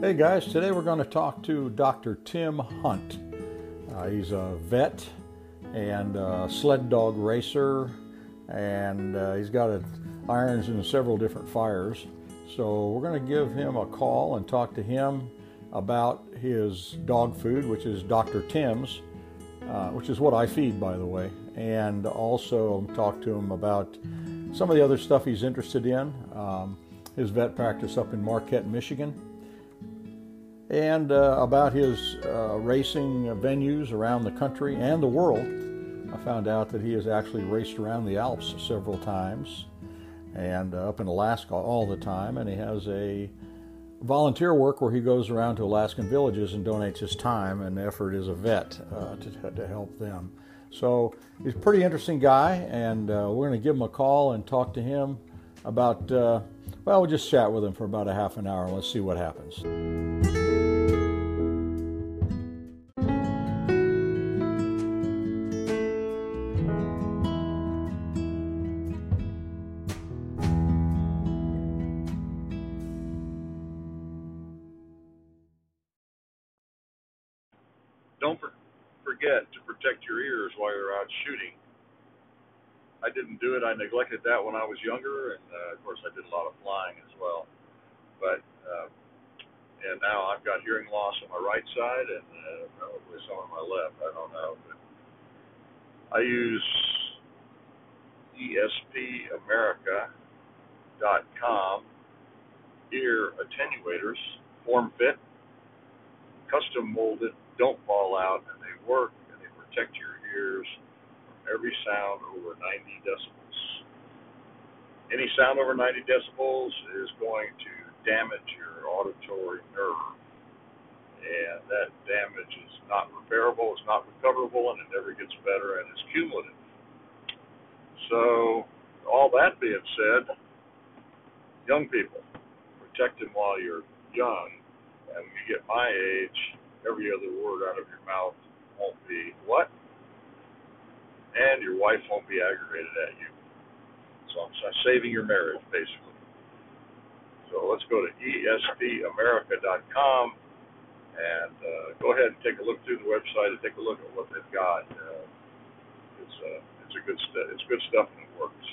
Hey guys, today we're going to talk to Dr. Tim Hunt. Uh, he's a vet and a sled dog racer, and uh, he's got a, irons in several different fires. So we're going to give him a call and talk to him about his dog food, which is Dr. Tim's, uh, which is what I feed, by the way, and also talk to him about some of the other stuff he's interested in. Um, his vet practice up in Marquette, Michigan, and uh, about his uh, racing venues around the country and the world. I found out that he has actually raced around the Alps several times and uh, up in Alaska all the time, and he has a volunteer work where he goes around to Alaskan villages and donates his time and effort as a vet uh, to, to help them. So he's a pretty interesting guy, and uh, we're going to give him a call and talk to him about, uh, well, we'll just chat with him for about a half an hour and let's see what happens. Don't for, forget to protect your ears while you're out shooting. I didn't do it. I neglected that when I was younger, and uh, of course, I did a lot of flying as well. But uh, and now I've got hearing loss on my right side and uh, probably some on my left. I don't know. But I use ESPAmerica.com ear attenuators, form fit, custom molded, don't fall out, and they work and they protect your ears from every sound over 90 decibels. Any sound over 90 decibels is going to damage your auditory nerve, and that damage is not repairable, it's not recoverable, and it never gets better, and it's cumulative. So, all that being said, young people, protect them while you're young, and when you get my age, every other word out of your mouth won't be what, and your wife won't be aggravated at you. So I'm saving your marriage, basically. So let's go to espamerica.com and uh, go ahead and take a look through the website and take a look at what they've got. Uh, it's uh, it's a good st- it's good stuff and it works.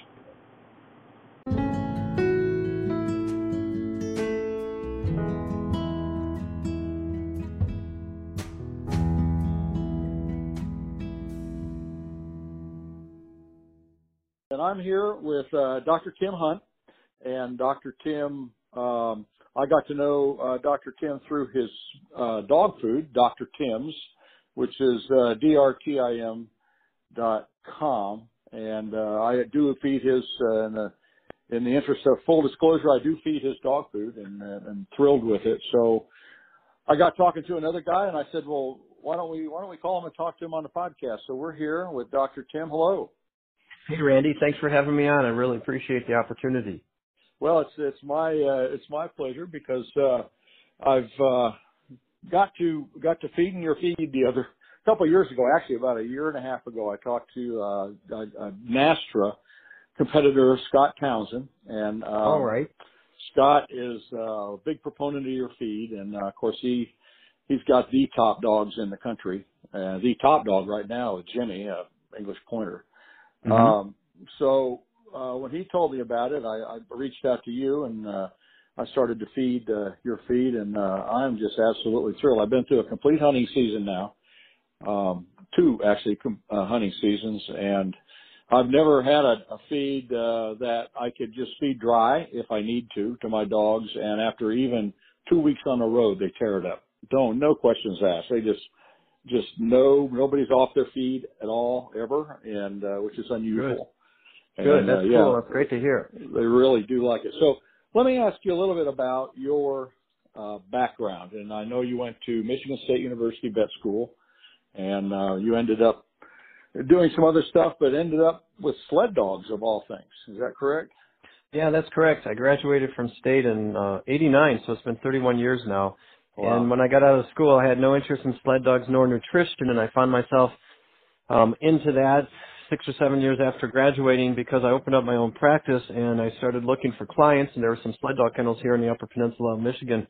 I'm here with uh, Dr. Tim Hunt. And Dr. Tim, um, I got to know uh, Dr. Tim through his uh, dog food, Dr. Tim's, which is uh, drtim dot com. And uh, I do feed his, uh, in, the, in the interest of full disclosure, I do feed his dog food and, uh, and thrilled with it. So I got talking to another guy and I said, well, why don't we, why don't we call him and talk to him on the podcast? So we're here with Dr. Tim. Hello. Hey Randy, thanks for having me on. I really appreciate the opportunity. Well, it's it's my uh, it's my pleasure because uh, I've uh, got to got to feeding your feed the other couple of years ago, actually about a year and a half ago. I talked to uh, a, a NSTRA competitor, Scott Townsend, and um, all right, Scott is uh, a big proponent of your feed, and uh, of course he he's got the top dogs in the country. Uh, the top dog right now is Jimmy, a English Pointer. Mm-hmm. Um, so uh, when he told me about it, I, I reached out to you and uh, I started to feed uh, your feed, and uh, I'm just absolutely thrilled. I've been through a complete hunting season now, um, two actually com- uh, hunting seasons, and I've never had a, a feed uh, that I could just feed dry if I need to to my dogs, and after even two weeks on the road, they tear it up. Don't no questions asked. They just just no nobody's off their feed at all ever, and uh, which is unusual. Good, Good. And, that's uh, cool. That's great to hear. They really do like it. So let me ask you a little bit about your uh, background. And I know you went to Michigan State University Vet School, and uh, you ended up doing some other stuff, but ended up with sled dogs of all things. Is that correct? Yeah, that's correct. I graduated from state in uh, 89, so it's been 31 years now. Wow. And when I got out of school, I had no interest in sled dogs nor nutrition, and I found myself um, into that six or seven years after graduating because I opened up my own practice and I started looking for clients, and there were some sled dog kennels here in the Upper Peninsula of Michigan.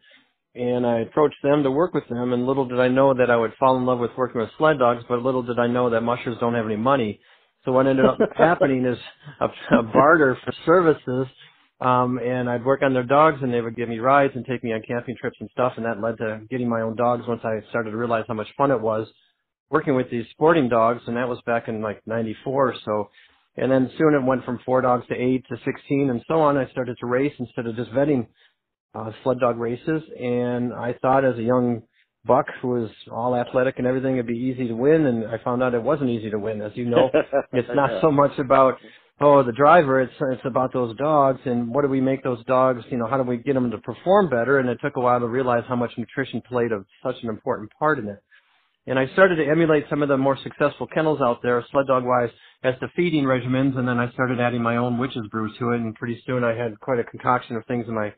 and I approached them to work with them. And little did I know that I would fall in love with working with sled dogs, but little did I know that mushers don't have any money. So what ended up happening is a, a barter for services. Um, and I'd work on their dogs and they would give me rides and take me on camping trips and stuff. And that led to getting my own dogs once I started to realize how much fun it was working with these sporting dogs. And that was back in like 94 or so. And then soon it went from four dogs to eight to 16 and so on. I started to race instead of just vetting uh, sled dog races. And I thought as a young buck who was all athletic and everything, it'd be easy to win. And I found out it wasn't easy to win. As you know, it's not so much about oh, the driver, it's it's about those dogs and what do we make those dogs, you know, how do we get them to perform better? And it took a while to realize how much nutrition played a, such an important part in it. And I started to emulate some of the more successful kennels out there, sled dog wise, as the feeding regimens, and then I started adding my own witch's brew to it, and pretty soon I had quite a concoction of things in my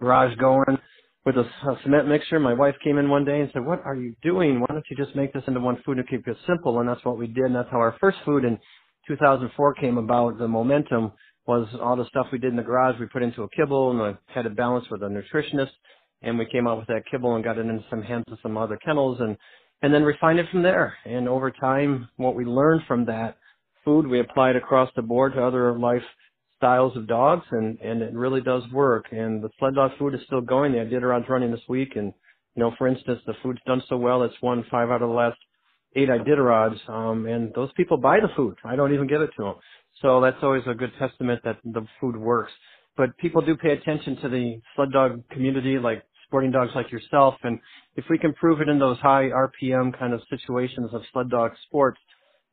garage going with a, a cement mixture. My wife came in one day and said, "What are you doing? Why don't you just make this into one food and keep it simple?" And that's what we did, and that's how our first food in 2004 came about, the momentum was all the stuff we did in the garage we put into a kibble and I had it balanced with a nutritionist and we came out with that kibble and got it into some hands of some other kennels and and then refined it from there. And over time what we learned from that food we applied across the board to other life styles of dogs and and it really does work and the sled dog food is still going. The Iditarod's running this week and you know, for instance, the food's done so well it's won five out of the last eight Iditarods, um, and those people buy the food. I don't even give it to them. So that's always a good testament that the food works. But people do pay attention to the sled dog community, like sporting dogs like yourself, and if we can prove it in those high RPM kind of situations of sled dog sports,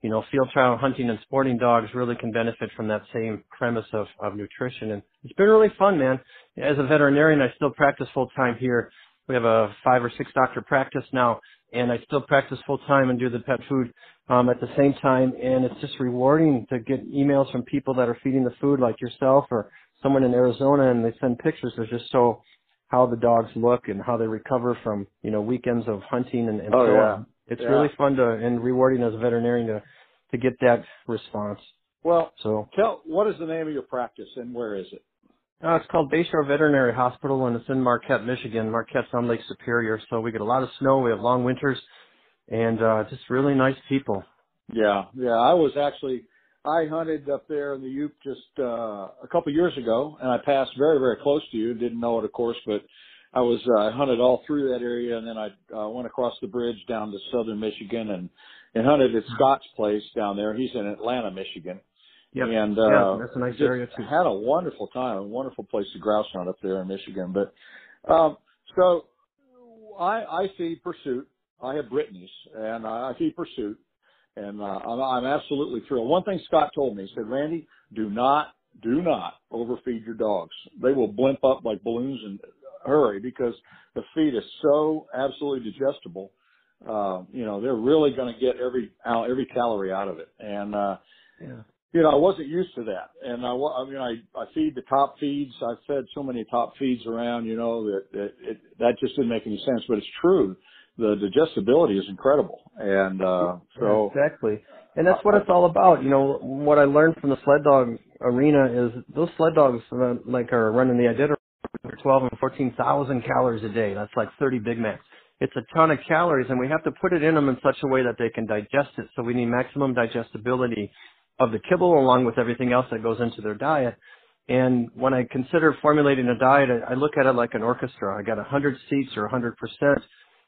you know, field trial hunting and sporting dogs really can benefit from that same premise of, of nutrition. And it's been really fun, man. As a veterinarian, I still practice full time here. We have a five or six doctor practice now and I still practice full time and do the pet food um, at the same time. And it's just rewarding to get emails from people that are feeding the food, like yourself or someone in Arizona, and they send pictures. They're just so how the dogs look and how they recover from you know weekends of hunting and, and oh, so yeah. on. It's yeah. really fun to and rewarding as a veterinarian to to get that response. Well, so tell what is the name of your practice and where is it? Uh, it's called Bayshore Veterinary Hospital, and it's in Marquette, Michigan. Marquette's on Lake Superior, so we get a lot of snow. We have long winters, and uh, just really nice people. Yeah, yeah. I was actually I hunted up there in the U.P. just uh, a couple years ago, and I passed very, very close to you. Didn't know it, of course, but I was uh, I hunted all through that area, and then I uh, went across the bridge down to southern Michigan and and hunted at Scott's place down there. He's in Atlanta, Michigan. Yep. And uh, yeah, that's a nice area too. Had a wonderful time, a wonderful place to grouse hunt up there in Michigan. But um, so I, I feed Pursuit. I have Brittany's, and I feed Pursuit, and uh, I'm, I'm absolutely thrilled. One thing Scott told me, he said, Randy, do not, do not overfeed your dogs. They will blimp up like balloons and hurry because the feed is so absolutely digestible. Uh, you know, they're really going to get every every calorie out of it, and uh, yeah you know, I wasn't used to that. And I, I mean, I, I feed the top feeds. I've fed so many top feeds around, you know, that, that it, that just didn't make any sense, but it's true. The digestibility is incredible. And, uh, so. Exactly. And that's what it's all about. You know, what I learned from the sled dog arena is those sled dogs, uh, like are running the Iditarod, 12 and 14,000 calories a day. That's like 30 Big Macs. It's a ton of calories and we have to put it in them in such a way that they can digest it. So we need maximum digestibility of the kibble along with everything else that goes into their diet. And when I consider formulating a diet, I look at it like an orchestra. I got hundred seats or hundred percent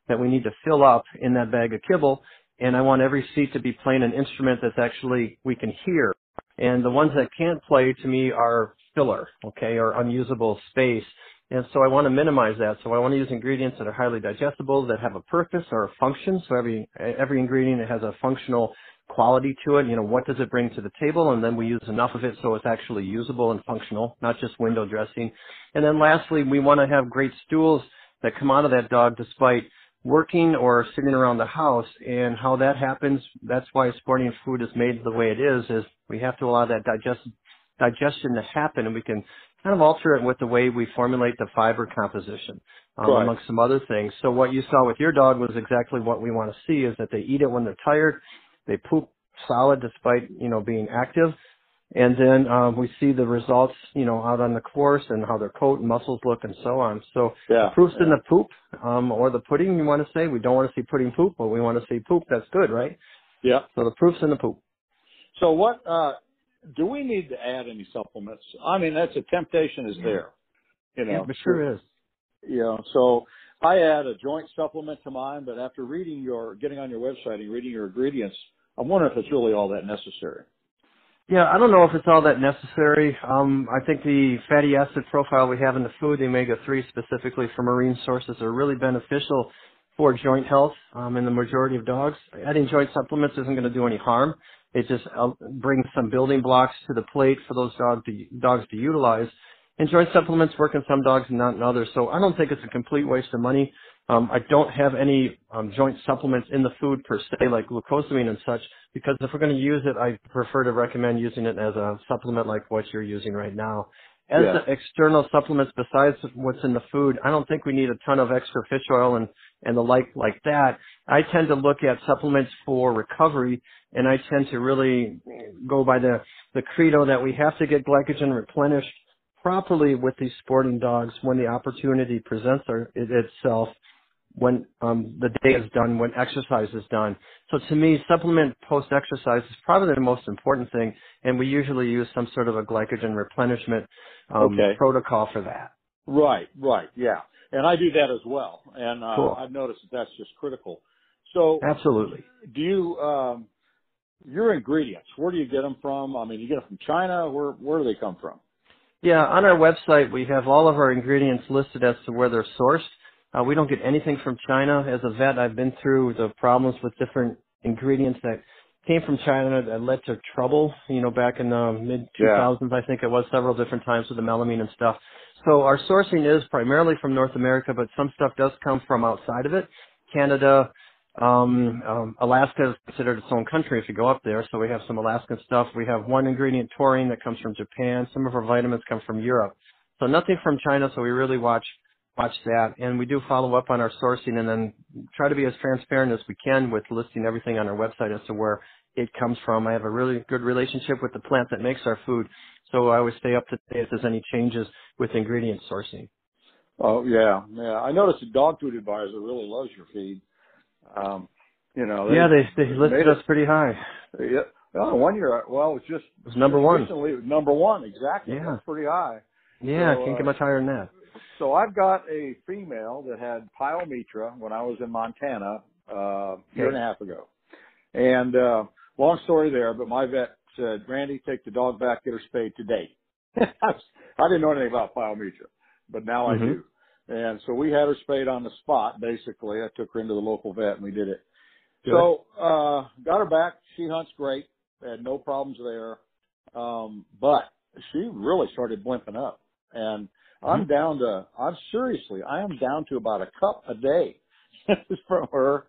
that we need to fill up in that bag of kibble. And I want every seat to be playing an instrument that's actually we can hear. And the ones that can't play to me are filler, okay, or unusable space. And so I want to minimize that. So I want to use ingredients that are highly digestible, that have a purpose or a function. So every every ingredient has a functional quality to it. You know, what does it bring to the table? And then we use enough of it so it's actually usable and functional, not just window dressing. And then lastly, we want to have great stools that come out of that dog despite working or sitting around the house. And how that happens, that's why sporting food is made the way it is, is we have to allow that digest, digestion to happen and we can kind of alter it with the way we formulate the fiber composition, um, right. amongst some other things. So what you saw with your dog was exactly what we want to see is that they eat it when they're tired they poop solid despite, you know, being active. and then um, we see the results, you know, out on the course and how their coat and muscles look and so on. So Yeah. proof's yeah. in the poop um, or the pudding. You want to say we don't want to see pudding poop, but we want to see poop. That's good, right? Yeah. So the proof's in the poop. So what uh do we need to add any supplements? I mean, that's a temptation is there. You know, Yeah, it sure is. You know, so I add a joint supplement to mine, but after reading your getting on your website and reading your ingredients, I'm wondering if it's really all that necessary. Yeah, I don't know if it's all that necessary. Um, I think the fatty acid profile we have in the food, the omega-3 specifically from marine sources, are really beneficial for joint health um, in the majority of dogs. Adding joint supplements isn't going to do any harm. It just uh, brings some building blocks to the plate for those dog to, dogs to utilize. And joint supplements work in some dogs and not in others. So I don't think it's a complete waste of money. Um, I don't have any um, joint supplements in the food per se, like glucosamine and such, because if we're going to use it, I prefer to recommend using it as a supplement like what you're using right now. As Yeah. the external supplements besides what's in the food, I don't think we need a ton of extra fish oil and, and the like like that. I tend to look at supplements for recovery and I tend to really go by the, the credo that we have to get glycogen replenished properly with these sporting dogs when the opportunity presents our, it, itself when um, the day is done, when exercise is done. So to me, supplement post exercise is probably the most important thing, and we usually use some sort of a glycogen replenishment um, Okay. protocol for that. Right, right, yeah. And I do that as well. And uh, Cool. I've noticed that that's just critical. So Absolutely. do you um your ingredients, where do you get them from? I mean, you get them from China, where where do they come from? Yeah, on our website we have all of our ingredients listed as to where they're sourced. Uh, we don't get anything from China. As a vet, I've been through the problems with different ingredients that came from China that led to trouble, you know, back in the mid 2000s, I think it was several different times with the melamine and stuff. So our sourcing is primarily from North America, but some stuff does come from outside of it. Canada, um, um, Alaska is considered its own country if you go up there, so we have some Alaskan stuff. We have one ingredient, taurine, that comes from Japan. Some of our vitamins come from Europe. So nothing from China, so we really watch watch that. And we do follow up on our sourcing and then try to be as transparent as we can with listing everything on our website as to where it comes from. I have a really good relationship with the plant that makes our food, so I always stay up to date if there's any changes with ingredient sourcing. Oh yeah, yeah. I noticed the dog food advisor really loves your feed. Um, you know, yeah, they they listed us pretty high. Yeah. Oh, one year, well, it was just It was number one. recently, it was number one, exactly. Yeah. That's pretty high. Yeah, So, can't uh, get much higher than that. So I've got a female that had pyometra when I was in Montana uh, a year and a half ago. And uh, long story there, but my vet said, Randy, take the dog back, get her spayed today. I didn't know anything about pyometra, but now I Mhm. do. And so we had her spayed on the spot, basically. I took her into the local vet and we did it. Good. So, uh, got her back. She hunts great. Had no problems there. Um, but she really started blimping up and I'm down to, I'm seriously, I am down to about a cup a day from her.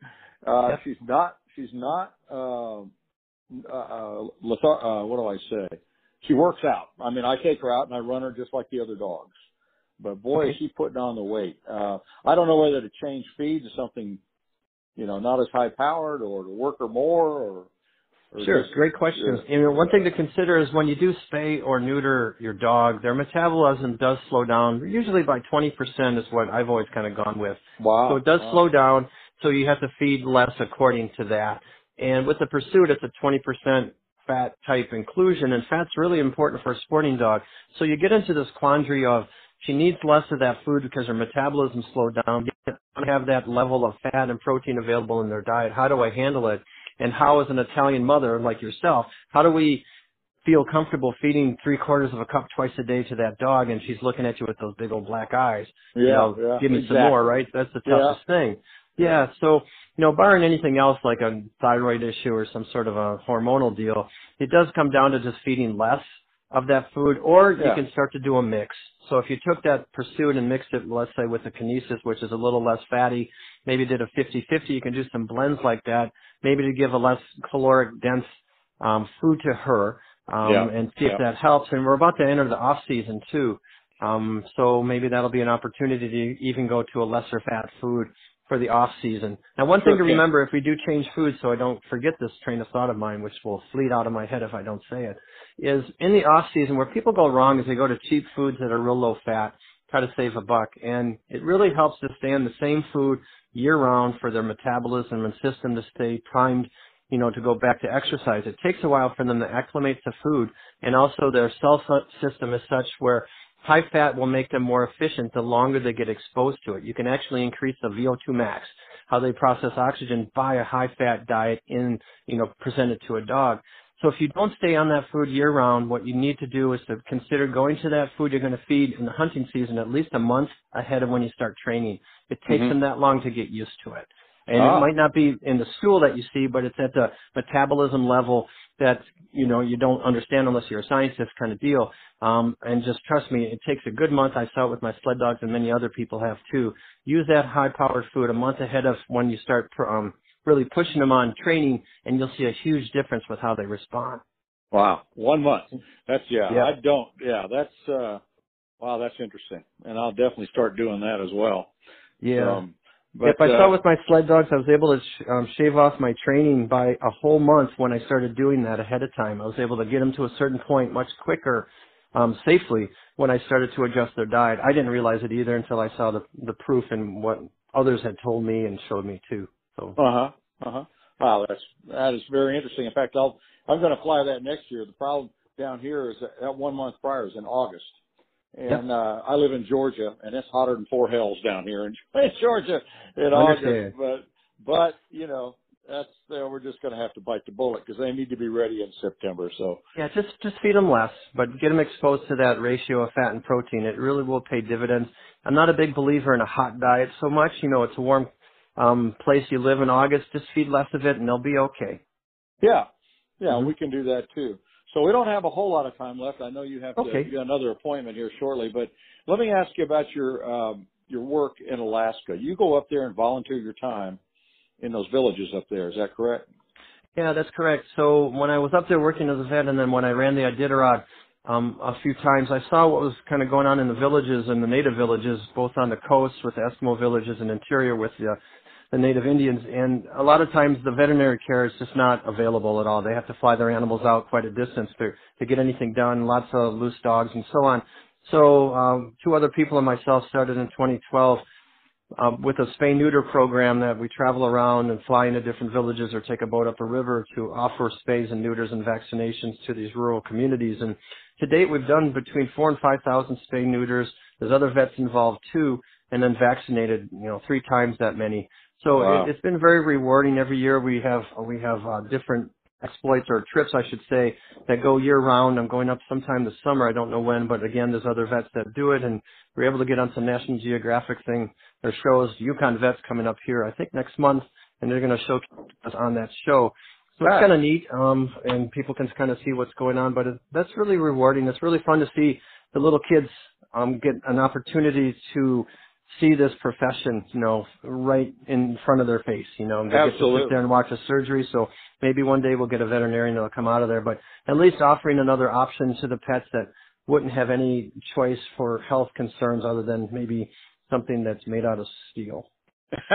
Uh, Yep. she's not, she's not, um, uh, uh, lethar- uh, what do I say? She works out. I mean, I take her out and I run her just like the other dogs. But boy, is she putting on the weight. Uh, I don't know whether to change feed to something, you know, not as high powered or to work her more or, or Sure, just- great question. yeah. You know, one thing to consider is when you do spay or neuter your dog, their metabolism does slow down. Usually by 20% is what I've always kind of gone with. Wow. So it does Wow. slow down, so you have to feed less according to that. And with the pursuit, it's a 20% fat type inclusion, and fat's really important for a sporting dog. So you get into this quandary of she needs less of that food because her metabolism slowed down. I don't have that level of fat and protein available in their diet. How do I handle it? And how, as an Italian mother like yourself, how do we feel comfortable feeding three quarters of a cup twice a day to that dog and she's looking at you with those big old black eyes? Yeah, you know, yeah, give me exactly. some more, right? That's the Yeah. toughest thing. Yeah, so, you know, barring anything else like a thyroid issue or some sort of a hormonal deal, it does come down to just feeding less of that food, or you can start to do a mix. So if you took that pursuit and mixed it, let's say with the kinesis, which is a little less fatty, maybe did a 50-50, you can do some blends like that, maybe to give a less caloric dense um, food to her, um, Yeah, and see yeah. if that helps. And we're about to enter the off season too. Um, so maybe that'll be an opportunity to even go to a lesser fat food for the off season. Now, one thing to can. remember if we do change food, so I don't forget this train of thought of mine, which will fleet out of my head if I don't say it, is in the off season where people go wrong is they go to cheap foods that are real low fat, try to save a buck, and it really helps to stay on the same food year round for their metabolism and system to stay primed, you know, to go back to exercise. It takes a while for them to acclimate to food, and also their cell system is such where high fat will make them more efficient the longer they get exposed to it. You can actually increase the VO2 max, how they process oxygen by a high fat diet in, you know, presented to a dog. So if you don't stay on that food year round, what you need to do is to consider going to that food you're going to feed in the hunting season at least a month ahead of when you start training. It takes mm-hmm. them that long to get used to it. And ah. it might not be in the stool that you see, but it's at the metabolism level that, you know, you don't understand unless you're a scientist kind of deal. Um, and just trust me, it takes a good month. I saw it with my sled dogs and many other people have too. Use that high powered food a month ahead of when you start, um, really pushing them on training and you'll see a huge difference with how they respond. Wow. One month. That's yeah, yeah. I don't yeah, that's uh wow, that's interesting. And I'll definitely start doing that as well. Yeah. Um, but, if I uh, saw with my sled dogs, I was able to sh- um, shave off my training by a whole month when I started doing that ahead of time. I was able to get them to a certain point much quicker, um, safely when I started to adjust their diet. I didn't realize it either until I saw the the proof and what others had told me and showed me too. So. Uh huh. Uh huh. Wow, that's that is very interesting. In fact, I'll I'm going to fly that next year. The problem down here is that, that one month prior is in August, and yep. uh, I live in Georgia, and it's hotter than four hells down here in, in Georgia in August. But but you know that's uh, we're just going to have to bite the bullet because they need to be ready in September. So yeah, just just feed them less, but get them exposed to that ratio of fat and protein. It really will pay dividends. I'm not a big believer in a hot diet so much. You know, it's a warm um, place you live in August, just feed less of it and they'll be okay. Yeah. Yeah, mm-hmm. we can do that too. So we don't have a whole lot of time left. I know you have to okay. you got another appointment here shortly, but let me ask you about your um, your work in Alaska. You go up there and volunteer your time in those villages up there. Is that correct? Yeah, that's correct. So when I was up there working as a vet, and then when I ran the Iditarod um, a few times, I saw what was kind of going on in the villages and the native villages, both on the coast with the Eskimo villages and interior with the the native Indians. And a lot of times the veterinary care is just not available at all. They have to fly their animals out quite a distance to, to get anything done, lots of loose dogs and so on. So um, two other people and myself started in 2012 uh, with a spay neuter program that we travel around and fly into different villages or take a boat up a river to offer spays and neuters and vaccinations to these rural communities. And to date, we've done between four and five thousand spay neuters. There's other vets involved too, and then vaccinated, you know, three times that many. So wow. it, has been very rewarding. Every year we have we have uh, different exploits or trips, I should say, that go year round. I'm going up sometime this summer. I don't know when, but again, there's other vets that do it, and we're able to get on some National Geographic thing. There shows Yukon vets coming up here, I think next month, and they're going to show us on that show. So it's kind of neat, um, and people can kind of see what's going on. But it, that's really rewarding. It's really fun to see the little kids um, get an opportunity to see this profession, you know, right in front of their face, you know, and they Absolutely. get to sit there and watch a surgery. So maybe one day we'll get a veterinarian that'll come out of there, but at least offering another option to the pets that wouldn't have any choice for health concerns other than maybe something that's made out of steel.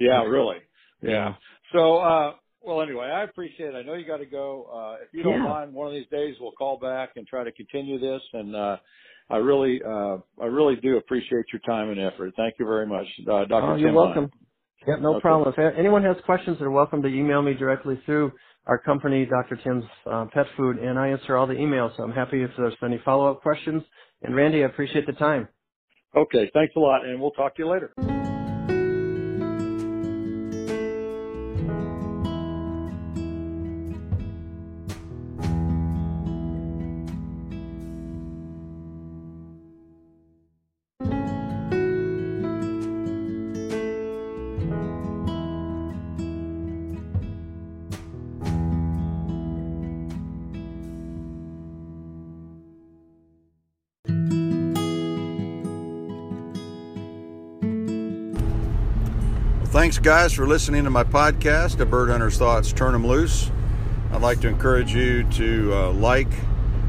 yeah, really. Yeah. So, uh, well, anyway, I appreciate it. I know you got to go. Uh, if you don't yeah. mind, one of these days we'll call back and try to continue this. And uh, I really, uh, I really do appreciate your time and effort. Thank you very much, uh, Dr. Oh, you're welcome. Yep, no okay. problem. If anyone has questions, they're welcome to email me directly through our company, Dr. Tim's uh, Pet Food, and I answer all the emails. So I'm happy if there's any follow-up questions. And Randy, I appreciate the time. Okay, thanks a lot, and we'll talk to you later. Thanks, guys, for listening to my podcast, A Bird Hunter's Thoughts Turn 'em Loose. I'd like to encourage you to uh, like,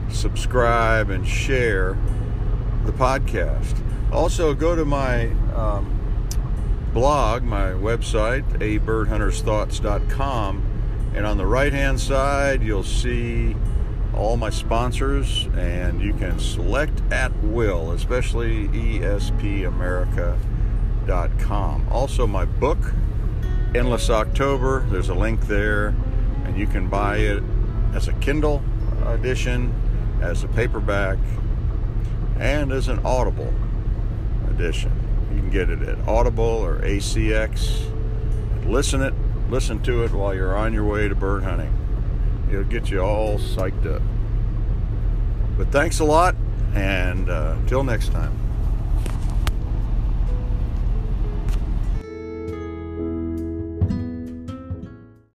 subscribe, and share the podcast. Also, go to my um, blog, my website, abirdhuntersthoughts.com, and on the right hand side, you'll see all my sponsors, and you can select at will, especially espamerica.com. Also, my book, Endless October, there's a link there, and you can buy it as a Kindle edition, as a paperback, and as an Audible edition. You can get it at Audible or ACX. Listen it, listen to it while you're on your way to bird hunting. It'll get you all psyched up. But thanks a lot, and uh, until next time.